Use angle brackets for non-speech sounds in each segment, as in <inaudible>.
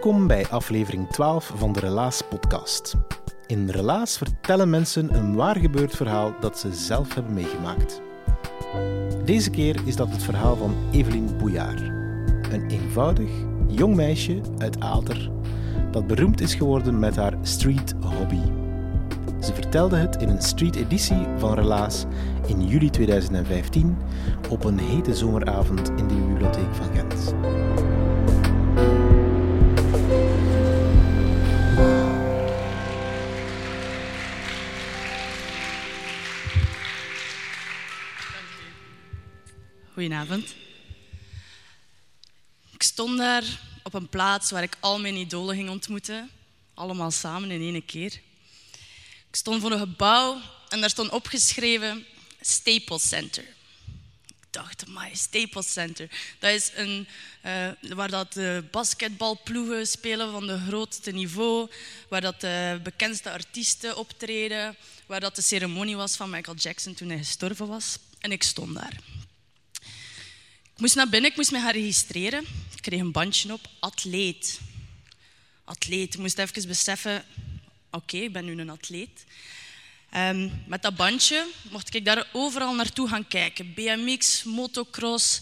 Welkom bij aflevering 12 van de Relaas podcast. In Relaas vertellen mensen een waar gebeurd verhaal dat ze zelf hebben meegemaakt. Deze keer is dat het verhaal van Evelien Bouillard. Een eenvoudig, jong meisje uit Aalter dat beroemd is geworden met haar street hobby. Ze vertelde het in een street editie van Relaas in juli 2015 op een hete zomeravond in de bibliotheek van Gent. Goedenavond. Ik stond daar op een plaats waar ik al mijn idolen ging ontmoeten. Allemaal samen in één keer. Ik stond voor een gebouw en daar stond opgeschreven Staples Center. Ik dacht, my Staples Center. Dat is een, uh, waar dat de basketbalploegen spelen van de grootste niveau, waar dat de bekendste artiesten optreden, waar dat de ceremonie was van Michael Jackson toen hij gestorven was. En ik stond daar. Ik moest naar binnen, ik moest me gaan registreren. Ik kreeg een bandje op, atleet. Atleet. Ik moest even beseffen, oké, ik ben nu een atleet. Um, met dat bandje mocht ik daar overal naartoe gaan kijken. BMX, motocross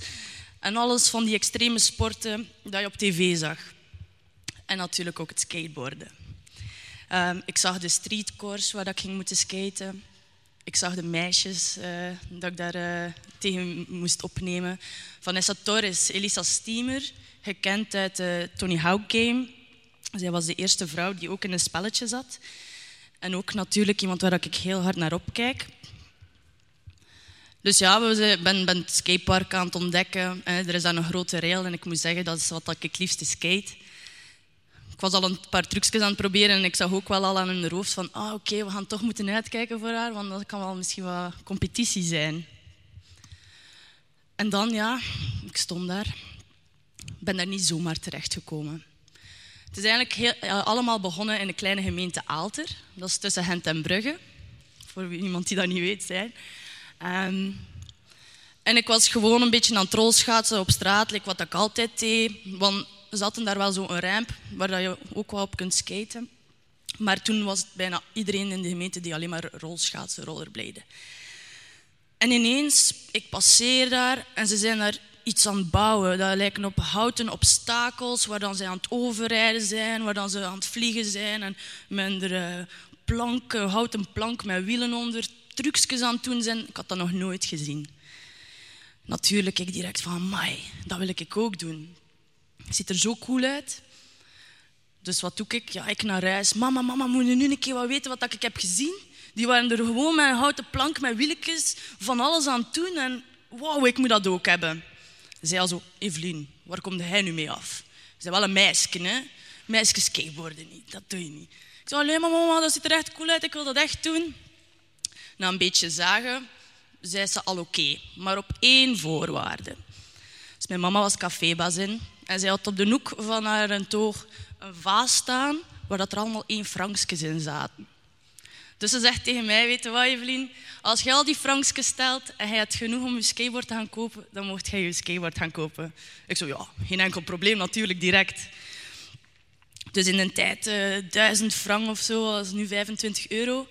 en alles van die extreme sporten dat je op tv zag. En natuurlijk ook het skateboarden. Um, ik zag de streetcourse waar ik ging moeten skaten. Ik zag de meisjes uh, dat ik daar uh, tegen moest opnemen. Vanessa Torres, Elisa Steamer, gekend uit de Tony Hawk Game. Zij was de eerste vrouw die ook in een spelletje zat. En ook natuurlijk iemand waar ik heel hard naar opkijk. Dus ja, we ben, ben het skatepark aan het ontdekken. Er is daar een grote rail en ik moet zeggen, dat is wat ik het liefste skate. Ik was al een paar trucjes aan het proberen en ik zag ook wel al aan hun hoofd van ah, oké, we gaan toch moeten uitkijken voor haar, want dat kan wel misschien wat competitie zijn. En dan, ja, ik stond daar. ben daar niet zomaar terechtgekomen. Het is eigenlijk heel, allemaal begonnen in de kleine gemeente Aalter. Dat is tussen Gent en Brugge, voor iemand die dat niet weet zijn. Um, en ik was gewoon een beetje aan het rolschaatsen op straat, like wat ik altijd deed. Want zaten daar wel zo'n ramp waar je ook wel op kunt skaten. Maar toen was het bijna iedereen in de gemeente die alleen maar rolschaatsen, rollerbladen. En ineens, ik passeer daar en ze zijn daar iets aan het bouwen. Dat lijken op houten obstakels waar dan ze aan het overrijden zijn, waar dan ze aan het vliegen zijn en met een uh, plank, houten plank met wielen onder, trucjes aan het doen zijn. Ik had dat nog nooit gezien. Natuurlijk, ik direct van, mai, dat wil ik ook doen. Ziet er zo cool uit. Dus wat doe ik? Ja, ik naar huis. Mama, mama, moet je nu een keer wat weten wat ik heb gezien? Die waren er gewoon met een houten plank, met wieltjes, van alles aan het doen. En wauw, ik moet dat ook hebben. Ze zei al zo, Evelien, waar komt hij nu mee af? Ze zei wel een meisje, hè? Meisjes skateboarden niet, dat doe je niet. Ik zei, alleen maar mama, dat ziet er echt cool uit, ik wil dat echt doen. Na een beetje zagen, zei ze al oké, maar op één voorwaarde. Dus mijn mama was cafébaas in en zij had op de hoek van haar toog een vaas staan waar dat er allemaal één frankjes in zaten. Dus ze zegt tegen mij, weet je wat Evelien, als je al die frankjes stelt en hij hebt genoeg om je skateboard te gaan kopen, dan mocht jij je skateboard gaan kopen. Ik zo, ja, geen enkel probleem, natuurlijk, direct. Dus in een tijd uh, 1000 frank of zo, dat is nu 25 euro.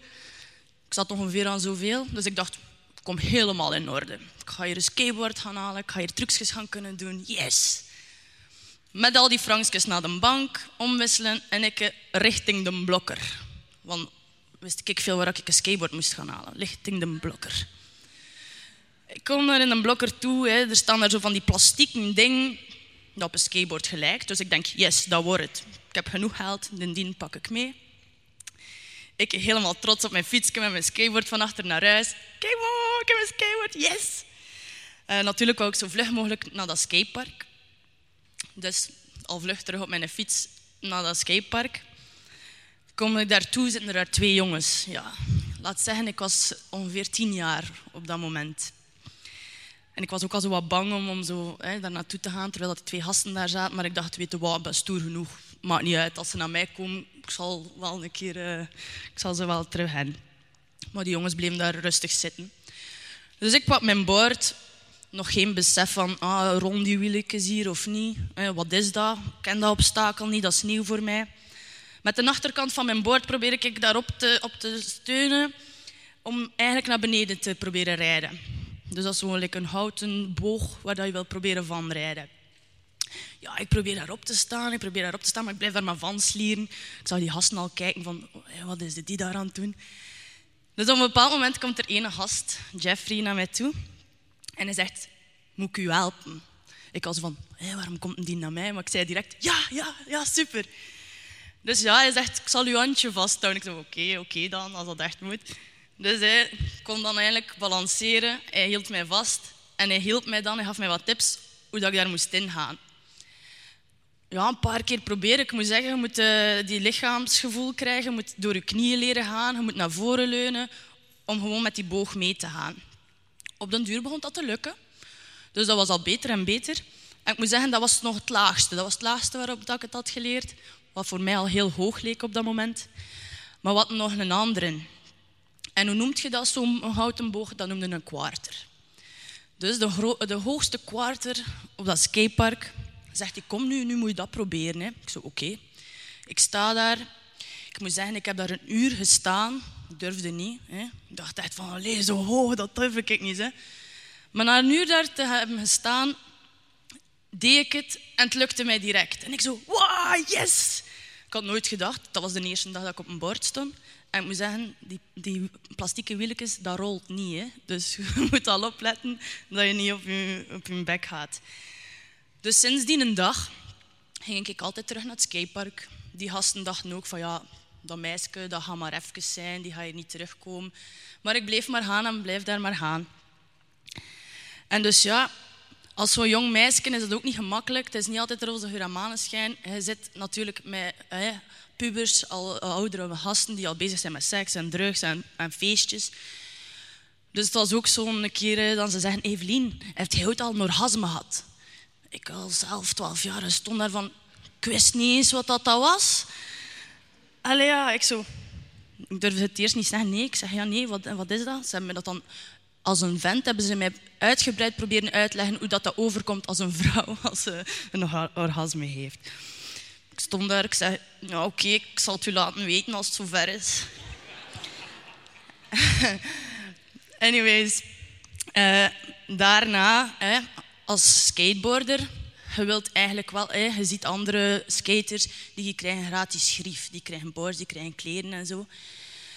Ik zat ongeveer aan zoveel, dus ik dacht, kom helemaal in orde. Ik ga hier een skateboard gaan halen, ik ga hier trucjes gaan kunnen doen, yes. Met al die frankjes naar de bank, omwisselen en ik richting de blokker. Want wist ik veel waar ik een skateboard moest gaan halen, richting de blokker. Ik kom daar in een blokker toe. Hè. Er staan daar zo van die plastieken dingen dat op een skateboard gelijkt. Dus ik denk, yes, dat wordt het. Ik heb genoeg geld, de dien pak ik mee. Ik helemaal trots op mijn fietsje met mijn skateboard van achter naar huis. Kijk ik heb een skateboard, yes! Uh, natuurlijk wou ik zo vlug mogelijk naar dat skatepark. Dus al vlug terug op mijn fiets naar dat skatepark. Kom ik daartoe, zitten er daar twee jongens. Ja, laat zeggen, ik was ongeveer tien jaar op dat moment. En ik was ook al zo wat bang om, om zo, hè, daar naartoe te gaan, terwijl dat twee gasten daar zaten. Maar ik dacht, weet je wat, ben stoer genoeg. Maakt niet uit, als ze naar mij komen, ik zal wel een keer, uh, ik zal ze wel terug hebben. Maar die jongens bleven daar rustig zitten. Dus ik pak mijn bord, nog geen besef van, ah, rond die wieltjes hier of niet. Eh, wat is dat? Ik ken dat obstakel niet, dat is nieuw voor mij. Met de achterkant van mijn bord probeer ik daarop te, op te steunen om eigenlijk naar beneden te proberen rijden. Dus dat is een houten boog waar je wil proberen van rijden. Ja, ik probeer daarop te staan, ik probeer daarop te staan, maar ik blijf daar maar van slieren. Ik zag die gasten al kijken van, oh, wat is die daar aan het doen? Dus op een bepaald moment komt er een gast, Jeffrey, naar mij toe. En hij zegt, moet ik u helpen? Ik was van, waarom komt die naar mij? Maar ik zei direct, ja, ja, ja, super. Dus ja, hij zegt, ik zal uw handje vasthouden. Ik zei, oké, oké dan, als dat echt moet. Dus hij kon dan eigenlijk balanceren. Hij hield mij vast. En hij hield mij dan, hij gaf mij wat tips hoe dat ik daar moest ingaan. Ja, een paar keer proberen. Ik moet zeggen, je moet uh, die lichaamsgevoel krijgen. Je moet door je knieën leren gaan. Je moet naar voren leunen om gewoon met die boog mee te gaan. Op den duur begon dat te lukken. Dus dat was al beter en beter. En ik moet zeggen, dat was nog het laagste. Dat was het laagste waarop ik het had geleerd. Wat voor mij al heel hoog leek op dat moment. Maar wat nog een andere. En hoe noemt je dat, zo'n houten boog? Dat noemde een kwarter. Dus de, de, hoogste kwarter op dat skatepark zegt hij, kom nu, nu moet je dat proberen. Hè. Ik zo, oké. Ik sta daar. Ik moet zeggen, ik heb daar een uur gestaan. Durfde niet. Hè. Ik dacht echt van, allee, zo hoog, dat durf ik niet. Hè. Maar na een uur daar te hebben gestaan, deed ik het en het lukte mij direct. En ik zo, wow, yes! Ik had nooit gedacht, dat was de eerste dag dat ik op een bord stond. En ik moet zeggen, die, die plastieke wieltjes, dat rolt niet. Hè? Dus <laughs> je moet al opletten dat je niet op je, op je bek gaat. Dus sindsdien een dag ging ik altijd terug naar het skatepark. Die gasten dachten ook van ja, dat meisje dat gaat maar even zijn, die gaat hier niet terugkomen. Maar ik bleef maar gaan en blijf daar maar gaan. En dus ja, als zo'n jong meisje is het ook niet gemakkelijk. Het is niet altijd roze geur en. Je zit natuurlijk met pubers, al oudere gasten die al bezig zijn met seks en drugs en, en feestjes. Dus het was ook zo'n keer dat ze zeggen, Evelien, heeft hij ooit al een orgasme gehad? Ik al zelf twaalf jaar stond daar van, ik wist niet eens wat dat was. Allee ja, ik zo... Ik durfde het eerst niet zeggen. Nee, ik zeg ja, nee, wat, wat is dat? Ze hebben me dat dan als een vent hebben ze mij uitgebreid proberen uitleggen hoe dat, dat overkomt als een vrouw <laughs> als ze een orgasme heeft. Ik stond daar, ik zei, ja, oké, ik zal het u laten weten als het zover is. <laughs> Anyways, uh, daarna, als skateboarder, je wilt eigenlijk wel, hè, je ziet andere skaters die krijgen gratis grief, die krijgen boards, die krijgen kleren en zo.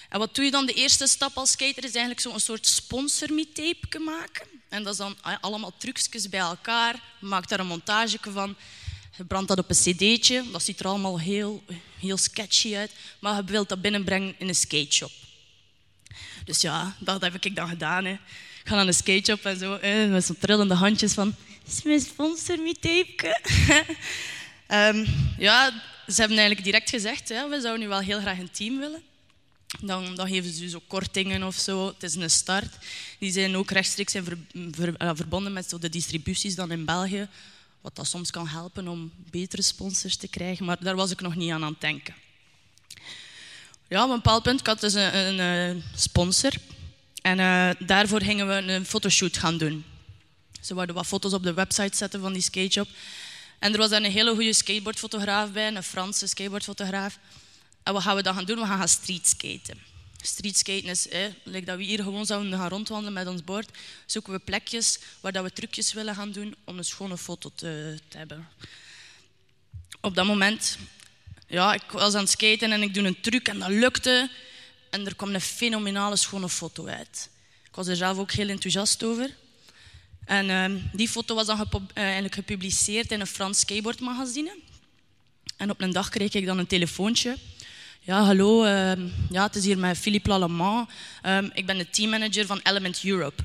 En wat doe je dan? De eerste stap als skater is eigenlijk zo'n soort sponsor tape maken. En dat is dan allemaal trucjes bij elkaar. Je maakt daar een montage van. Je brandt dat op een cd'tje. Dat ziet er allemaal heel, heel sketchy uit. Maar je wilt dat binnenbrengen in een skateshop. Dus ja, dat heb ik dan gedaan. Hè. Ik ga naar een skateshop en zo. Hè, met zo'n trillende handjes van... Is mijn sponsor tape? um, <laughs> ja, ze hebben eigenlijk direct gezegd... Ja, we zouden nu wel heel graag een team willen. Dan, dan, geven ze zo kortingen of zo. Het is een start. Die zijn ook rechtstreeks uh, verbonden met zo de distributies dan in België. Wat dat soms kan helpen om betere sponsors te krijgen. Maar daar was ik nog niet aan aan het denken. Ja, op een bepaald punt ik had dus een, een, een sponsor. En uh, daarvoor gingen we een fotoshoot gaan doen. Ze wilden wat foto's op de website zetten van die skateshop. En er was daar een hele goede skateboardfotograaf bij, een Franse skateboardfotograaf. En wat gaan we dan gaan doen? We gaan gaan streetskaten. Streetskaten is, like dat we hier gewoon zouden gaan rondwandelen met ons bord. Zoeken we plekjes waar dat we trucjes willen gaan doen om een schone foto te, te hebben. Op dat moment, ja, ik was aan het skaten en ik doe een truc en dat lukte. En er kwam een fenomenale schone foto uit. Ik was er zelf ook heel enthousiast over. En ehm, die foto was dan gepu- eh, eigenlijk gepubliceerd in een Frans skateboardmagazine. En op een dag kreeg ik dan een telefoontje. Ja, hallo, ehm, ja, het is hier met Philippe Lallemand. Ehm, ik ben de teammanager van Element Europe.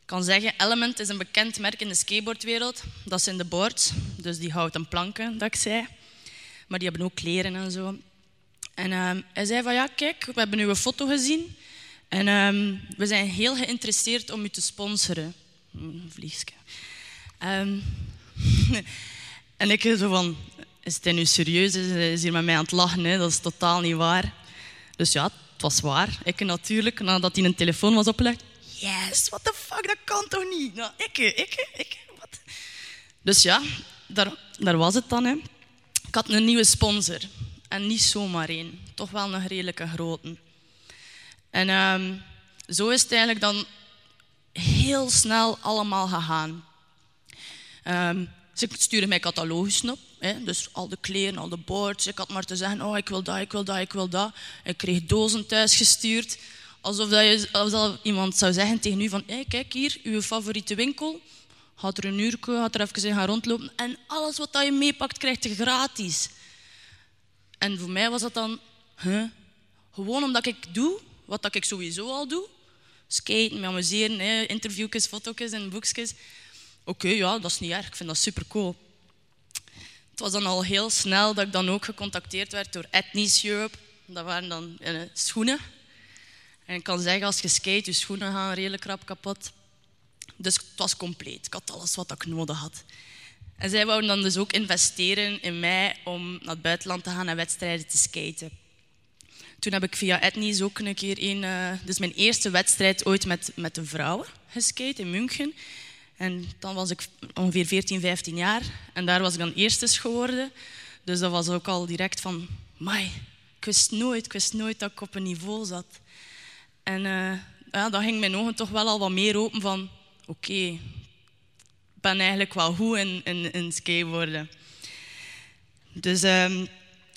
Ik kan zeggen, Element is een bekend merk in de skateboardwereld. Dat zijn de boards, dus die houten planken, dat ik zei. Maar die hebben ook kleren en zo. En hij zei van, ja, kijk, we hebben uw foto gezien. En we zijn heel geïnteresseerd om u te sponsoren. Een vliegske. Ehm, <laughs> en ik zo van, is het nu serieus? Is hij is hier met mij aan het lachen? Hè? Dat is totaal niet waar. Dus ja, het was waar. Ik natuurlijk, nadat hij een telefoon was opgelegd. Yes, what the fuck, dat kan toch niet? Nou, ik, ik, ik, wat? Dus ja, daar, daar was het dan. Hè. Ik had een nieuwe sponsor. En niet zomaar één. Toch wel een redelijke grote. En ehm, zo is het eigenlijk dan heel snel allemaal gegaan. Ehm, ze sturen mij catalogus op. Hè, dus al de kleren, al de boards. Ik had maar te zeggen, oh, ik wil dat, ik wil dat, ik wil dat. Ik kreeg dozen thuis gestuurd. Alsof, dat je, alsof iemand zou zeggen tegen u van, hey, kijk hier, uw favoriete winkel. Gaat er een uur, gaat er even gaan rondlopen. En alles wat dat je meepakt, krijgt je gratis. En voor mij was dat dan, huh? gewoon omdat ik doe wat dat ik sowieso al doe. Skaten, me amuseren, hè, interviewjes, foto's en boekjes. Oké, ja, dat is niet erg. Ik vind dat super cool. Het was dan al heel snel dat ik dan ook gecontacteerd werd door Ethnies Europe. Dat waren dan eh, schoenen. En ik kan zeggen, als je skate, je schoenen gaan redelijk rap kapot. Dus het was compleet. Ik had alles wat ik nodig had. En zij wouden dan dus ook investeren in mij om naar het buitenland te gaan en wedstrijden te skaten. Toen heb ik via Ethnies ook een keer een, uh, dus mijn eerste wedstrijd ooit met, met de vrouwen geskate in München. En dan was ik ongeveer 14, 15 jaar. En daar was ik dan eerstes geworden. Dus dat was ook al direct van... Mai, ik wist nooit, ik wist nooit dat ik op een niveau zat. En uh, ja, dan ging mijn ogen toch wel al wat meer open van... Oké, ik ben eigenlijk wel goed in, in, in skateboarden. Dus um,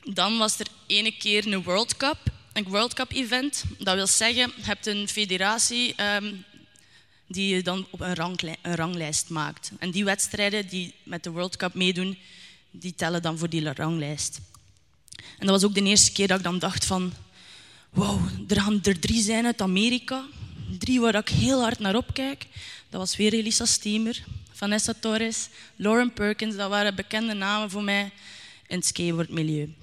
dan was er ene keer een World Cup. Een World Cup event. Dat wil zeggen, je hebt een federatie... Um, die je dan op een, een, ranglijst maakt. En die wedstrijden die met de World Cup meedoen, die tellen dan voor die ranglijst. En dat was ook de eerste keer dat ik dan dacht van... Wow, er gaan er drie zijn uit Amerika. Drie waar ik heel hard naar opkijk. Dat was weer Elisa Steamer, Vanessa Torres, Lauren Perkins. Dat waren bekende namen voor mij in het skateboardmilieu.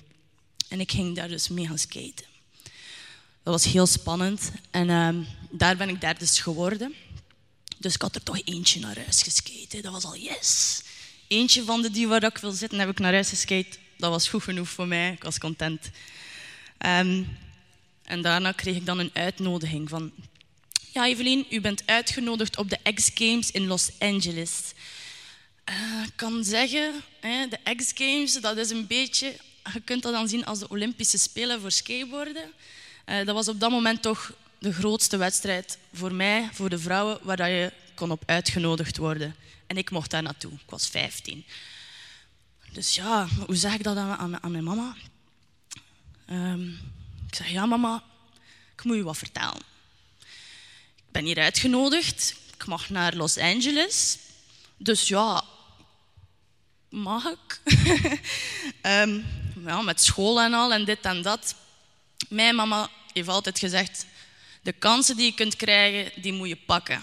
En ik ging daar dus mee gaan skaten. Dat was heel spannend. En um, daar ben ik derde geworden. Dus ik had er toch eentje naar huis geskate. Dat was al yes. Eentje van de die waar ik wil zitten, heb ik naar huis geskate. Dat was goed genoeg voor mij. Ik was content. Um, en daarna kreeg ik dan een uitnodiging van... Ja, Evelien, u bent uitgenodigd op de X Games in Los Angeles. Uh, ik kan zeggen, hè, de X Games, dat is een beetje... Je kunt dat dan zien als de Olympische Spelen voor skateboarden. Uh, dat was op dat moment toch de grootste wedstrijd voor mij, voor de vrouwen, waar je kon op uitgenodigd worden. En ik mocht daar naartoe. Ik was 15. Dus ja, hoe zeg ik dat aan, aan, aan mijn mama? Um, ik zeg, ja mama, ik moet je wat vertellen. Ik ben hier uitgenodigd. Ik mag naar Los Angeles. Dus ja, mag ik? um, <laughs> ja, met school en al en dit en dat. Mijn mama heeft altijd gezegd, de kansen die je kunt krijgen, die moet je pakken.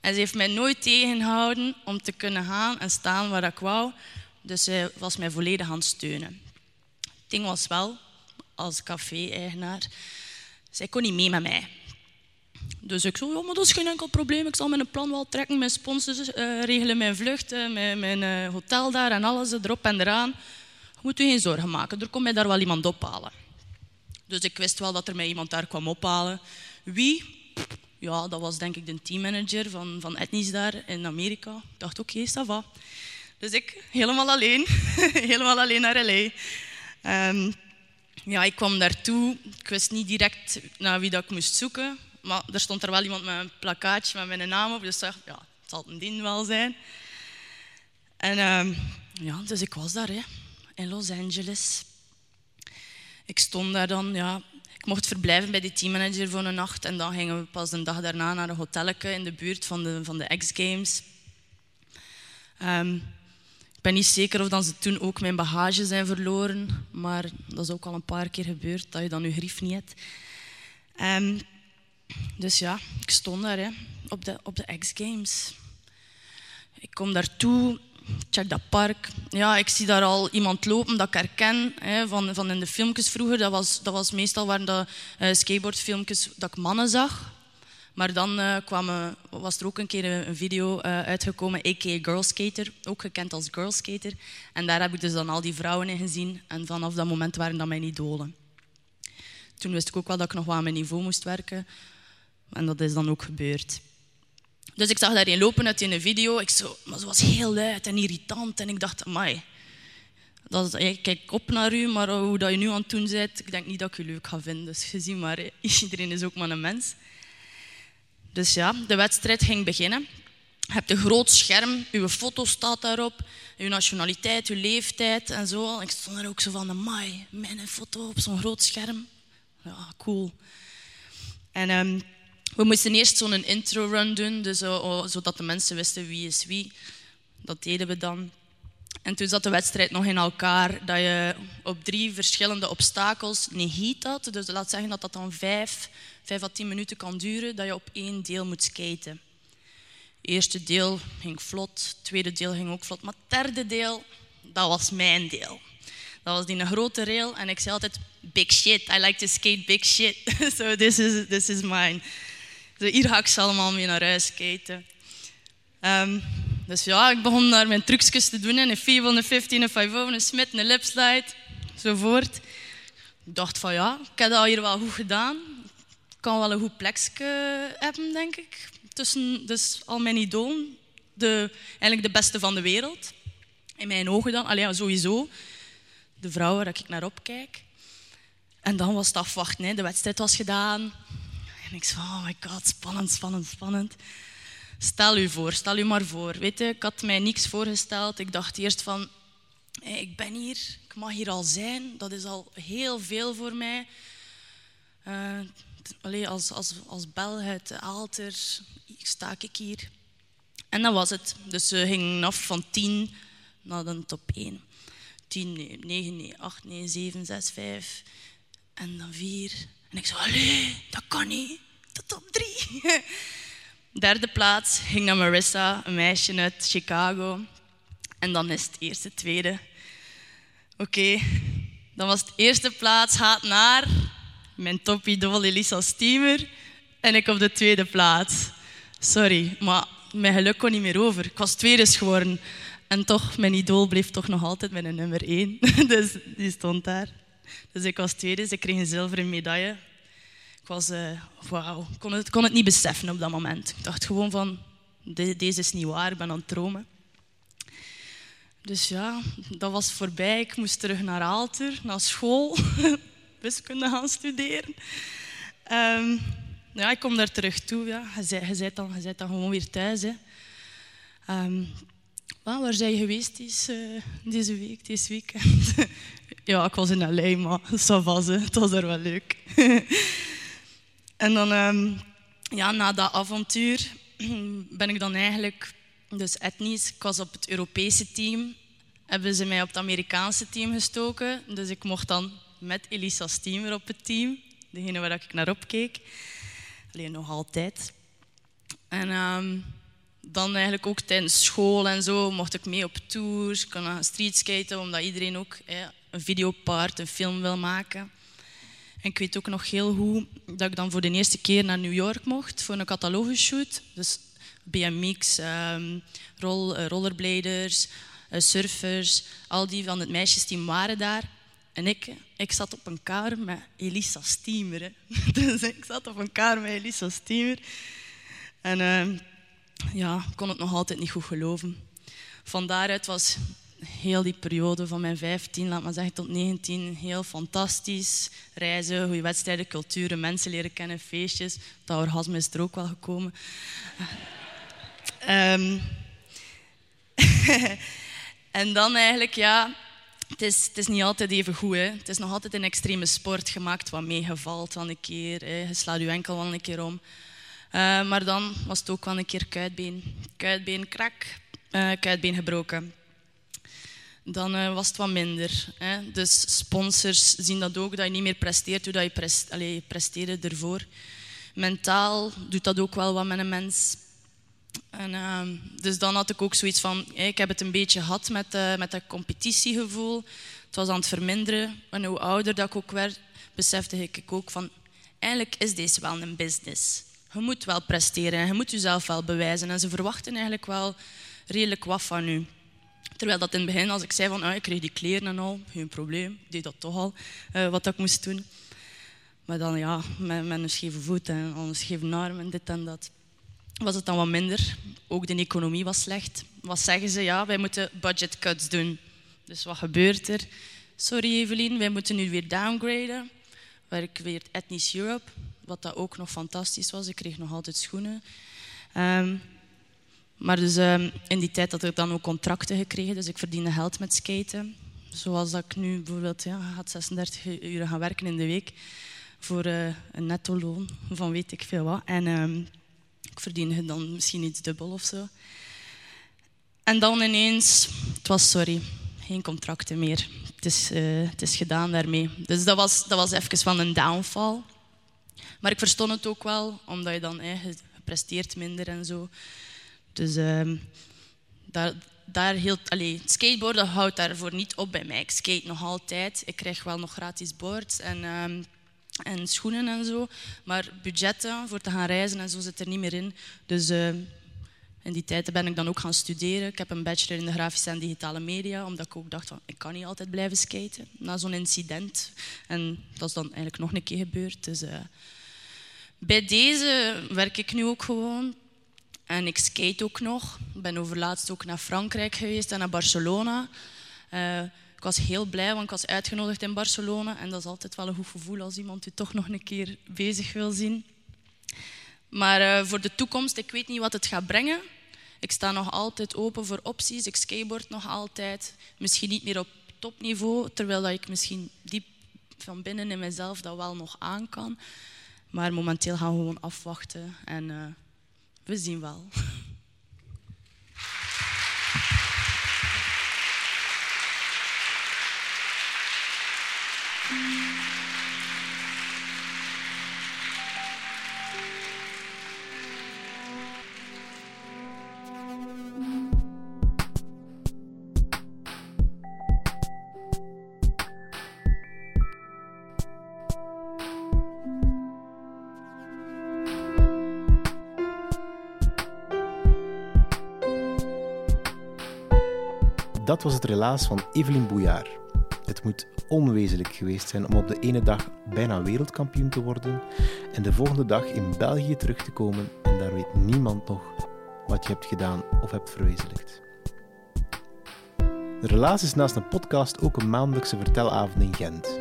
En ze heeft mij nooit tegengehouden om te kunnen gaan en staan waar ik wou. Dus zij was mij volledig aan het steunen. Het ding was wel, als café-eigenaar, zij kon niet mee met mij. Dus ik zei, ja, maar dat is geen enkel probleem. Ik zal mijn plan wel trekken. Mijn sponsors uh, regelen mijn vlucht, mijn, mijn uh, hotel daar en alles erop en eraan. Je moet u geen zorgen maken. Er komt mij daar wel iemand ophalen. Dus ik wist wel dat er mij iemand daar kwam ophalen. Wie? Ja, dat was denk ik de teammanager van, van Ethnies daar in Amerika. Ik dacht, oké, okay, ça va. Dus ik helemaal alleen, <laughs> helemaal alleen naar L.A. Um, ja, ik kwam daartoe. Ik wist niet direct naar wie dat ik moest zoeken. Maar er stond er wel iemand met een plakkaatje met mijn naam op. Dus ik dacht, ja, het zal een wel zijn. En um, ja, dus ik was daar, hè, in Los Angeles. Ik stond daar dan, ja. ik mocht verblijven bij die teammanager voor een nacht. En dan gingen we pas een dag daarna naar een hotelletje in de buurt van de, van de X-Games. Ehm, ik ben niet zeker of dan ze toen ook mijn bagage zijn verloren. Maar dat is ook al een paar keer gebeurd, dat je dan je grief niet hebt. Ehm, dus ja, ik stond daar hè, op de, op de X-Games. Ik kom daartoe, check dat park. Ja, ik zie daar al iemand lopen dat ik herken hè, van, van in de filmpjes vroeger. Dat was, dat was meestal waren dat uh, skateboardfilmpjes dat ik mannen zag. Maar dan kwam, was er ook een keer een video uh, uitgekomen, a.k.a. Girl Skater, ook gekend als Girl Skater. En daar heb ik dus dan al die vrouwen in gezien. En vanaf dat moment waren dat mijn idolen. Toen wist ik ook wel dat ik nog wel aan mijn niveau moest werken. En dat is dan ook gebeurd. Dus ik zag daarin lopen uit in een video. Ik zo, maar ze was heel luid en irritant. En ik dacht, amai, dat, ik kijk op naar u, maar hoe dat je nu aan het doen bent, ik denk niet dat ik u leuk ga vinden. Dus je ziet maar, <laughs> iedereen is ook maar een mens. Dus ja, de wedstrijd ging beginnen. Je hebt een groot scherm, uw foto staat daarop, uw nationaliteit, uw leeftijd en zo. Ik stond er ook zo van, amai, mijn foto op zo'n groot scherm. Ja, cool. En um, we moesten eerst zo'n intro-run doen, dus, uh, zodat de mensen wisten wie is wie. Dat deden we dan. En toen zat de wedstrijd nog in elkaar, dat je op drie verschillende obstakels een heat had. Dus laat zeggen dat dat dan vijf, vijf à tien minuten kan duren, dat je op één deel moet skaten. Het eerste deel ging vlot, het tweede deel ging ook vlot, maar het derde deel, dat was mijn deel. Dat was die grote rail en ik zei altijd, big shit, I like to skate big shit. <laughs> so this is, this is mine. So hier ga ik ze allemaal mee naar huis skaten. Um, dus ja, ik begon daar mijn trucjes te doen. Een 415, een 5 een smit, een lipslide, enzovoort. Ik dacht van ja, ik heb dat hier wel goed gedaan. Ik kan wel een goed plekje hebben, denk ik. Tussen dus al mijn idolen. De, eigenlijk de beste van de wereld. In mijn ogen dan. Allee, sowieso. De vrouwen waar ik naar opkijk. En dan was het afwachten. Hè. De wedstrijd was gedaan. En ik zei, oh my god, spannend, spannend, spannend. Stel u voor, stel u maar voor. Weet ik had mij niks voorgesteld. Ik dacht eerst van, hey, ik ben hier, ik mag hier al zijn. Dat is al heel veel voor mij. Uh, allee, als, als, als bel uit Aalter sta ik hier. En dat was het. Dus ze gingen af van 10 naar de top 1. 10, nee, 9, nee, 8, nee, 7, 6, 5. En dan 4. En ik zei, allee, dat kan niet. De top 3. Derde plaats ging naar Marissa, een meisje uit Chicago. En dan is het eerste, tweede. Oké, dan was het eerste plaats gaat naar mijn topidool Elisa Steamer. En ik op de tweede plaats. Sorry, maar mijn geluk kon niet meer over. Ik was tweede geworden. En toch, mijn idool bleef toch nog altijd mijn nummer één. <laughs> dus die stond daar. Dus ik was tweede, ze kreeg een zilveren medaille was, uh, wauw, ik kon het, kon het niet beseffen op dat moment. Ik dacht gewoon van, deze is niet waar, ik ben aan het dromen. Dus ja, dat was voorbij. Ik moest terug naar Aalter, naar school, <laughs> wiskunde gaan studeren. Um, ja, ik kom daar terug toe. Ja. Je, zei, je, dan, je dan gewoon weer thuis. Hè. Um, waar zijn je geweest deze, deze week, deze weekend? <laughs> ja, ik was in L.A., maar <laughs> ça was, het was er wel leuk. <laughs> En dan, um, ja, na dat avontuur <clears throat> ben ik dan eigenlijk, dus etnisch, ik was op het Europese team, hebben ze mij op het Amerikaanse team gestoken. Dus ik mocht dan met Elisa Steamer op het team, degene waar ik naar opkeek. Alleen nog altijd. En um, dan eigenlijk ook tijdens school en zo mocht ik mee op tours, kon gaan streetskaten, omdat iedereen ook een videopart, een film wil maken. En ik weet ook nog heel goed dat ik dan voor de eerste keer naar New York mocht voor een catalogushoot. Dus BMX, ehm, uh, rollerbladers, uh, surfers, al die van het meisjesteam waren daar. En ik, ik zat op een kamer met Elisa Steamer. <laughs> dus ik zat op een kamer met Elisa Steamer. En uh, ja, kon het nog altijd niet goed geloven. Van daaruit was heel die periode van mijn 15, laat maar zeggen, tot 19 heel fantastisch. Reizen, goede wedstrijden, culturen, mensen leren kennen, feestjes. Dat orgasme is er ook wel gekomen. um, <laughs> en dan eigenlijk, ja, het is, het is niet altijd even goed. Hè. Het is nog altijd een extreme sport gemaakt wat meegevalt wel een keer. Hè. Je slaat je enkel wel een keer om. Uh, maar dan was het ook wel een keer kuitbeen. Kuitbeen krak, uh, kuitbeen gebroken. Dan uh, was het wat minder. Hè. Dus sponsors zien dat ook, dat je niet meer presteert hoe dat je, prest, presteerde ervoor. Mentaal doet dat ook wel wat met een mens. En, uh, dus dan had ik ook zoiets van, ik heb het een beetje gehad met, uh, met dat competitiegevoel. Het was aan het verminderen. En hoe ouder dat ik ook werd, besefte ik ook van, eigenlijk is deze wel een business. Je moet wel presteren en je moet jezelf wel bewijzen. En ze verwachten eigenlijk wel redelijk wat van u. Terwijl dat in het begin, als ik zei van, ah, ik kreeg die kleren en al, geen probleem. Ik deed dat toch al, uh, wat ik moest doen. Maar dan ja, met, met een scheve voet en een scheve arm en dit en dat was het dan wat minder. Ook de economie was slecht. Wat zeggen ze? Ja, wij moeten budget cuts doen. Dus wat gebeurt er? Sorry Evelien, wij moeten nu weer downgraden. Werk weer Ethnisch Europe, wat dat ook nog fantastisch was. Ik kreeg nog altijd schoenen. Um, maar dus um, in die tijd had ik dan ook contracten gekregen, dus ik verdiende geld met skaten. Zoals dat ik nu bijvoorbeeld, ja, had 36 uur gaan werken in de week voor uh, een netto loon van weet ik veel wat. En um, ik verdiende dan misschien iets dubbel of zo. En dan ineens, het was sorry, geen contracten meer. Het is, uh, het is gedaan daarmee. Dus dat was, dat was even van een downfall. Maar ik verstond het ook wel, omdat je dan eh, gepresteerd minder en zo. Dus uh, daar, daar allee, skateboarden houdt daarvoor niet op bij mij. Ik skate nog altijd. Ik krijg wel nog gratis boards en, um, en schoenen en zo. Maar budgetten voor te gaan reizen en zo zit er niet meer in. Dus uh, in die tijd ben ik dan ook gaan studeren. Ik heb een bachelor in de grafische en digitale media, omdat ik ook dacht van ik kan niet altijd blijven skaten na zo'n incident. En dat is dan eigenlijk nog een keer gebeurd. Dus uh, bij deze werk ik nu ook gewoon. En ik skate ook nog. Ik ben overlaatst ook naar Frankrijk geweest en naar Barcelona. Uh, ik was heel blij, want ik was uitgenodigd in Barcelona. En dat is altijd wel een goed gevoel als iemand je toch nog een keer bezig wil zien. Maar uh, voor de toekomst, ik weet niet wat het gaat brengen. Ik sta nog altijd open voor opties. Ik skateboard nog altijd. Misschien niet meer op topniveau, terwijl dat ik misschien diep van binnen in mezelf dat wel nog aan kan. Maar momenteel gaan we gewoon afwachten en uh, we zien wel. Was het relaas van Evelien Bouillard. Het moet onwezenlijk geweest zijn om op de ene dag bijna wereldkampioen te worden en de volgende dag in België terug te komen en daar weet niemand nog wat je hebt gedaan of hebt verwezenlijkt. De relaas is naast een podcast ook een maandelijkse vertelavond in Gent.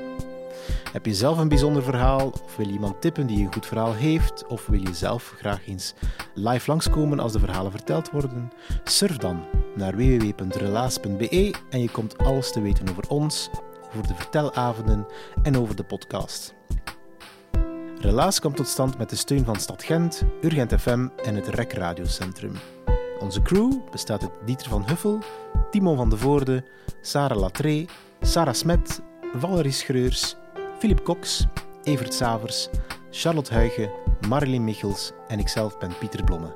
Heb je zelf een bijzonder verhaal of wil je iemand tippen die een goed verhaal heeft of wil je zelf graag eens live langskomen als de verhalen verteld worden? Surf dan naar www.relaas.be en je komt alles te weten over ons, over de vertelavonden en over de podcast. Relaas komt tot stand met de steun van Stad Gent, Urgent FM en het REC Radiocentrum. Onze crew bestaat uit Dieter van Huffel, Timon van de Voorde, Sarah Latré, Sarah Smet, Valerie Schreurs, Philip Cox, Evert Savers, Charlotte Huigen, Marilyn Michels en ikzelf ben Pieter Blomme.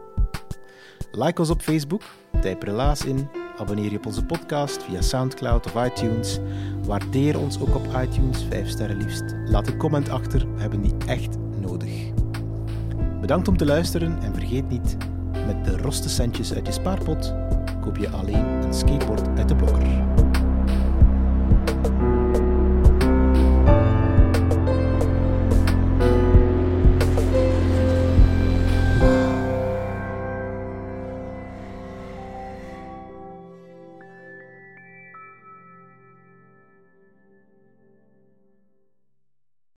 Like ons op Facebook, typ relaas in, abonneer je op onze podcast via Soundcloud of iTunes. Waardeer ons ook op iTunes, 5 sterren liefst. Laat een comment achter, we hebben die echt nodig. Bedankt om te luisteren en vergeet niet, met de roste centjes uit je spaarpot koop je alleen een skateboard uit de blokker.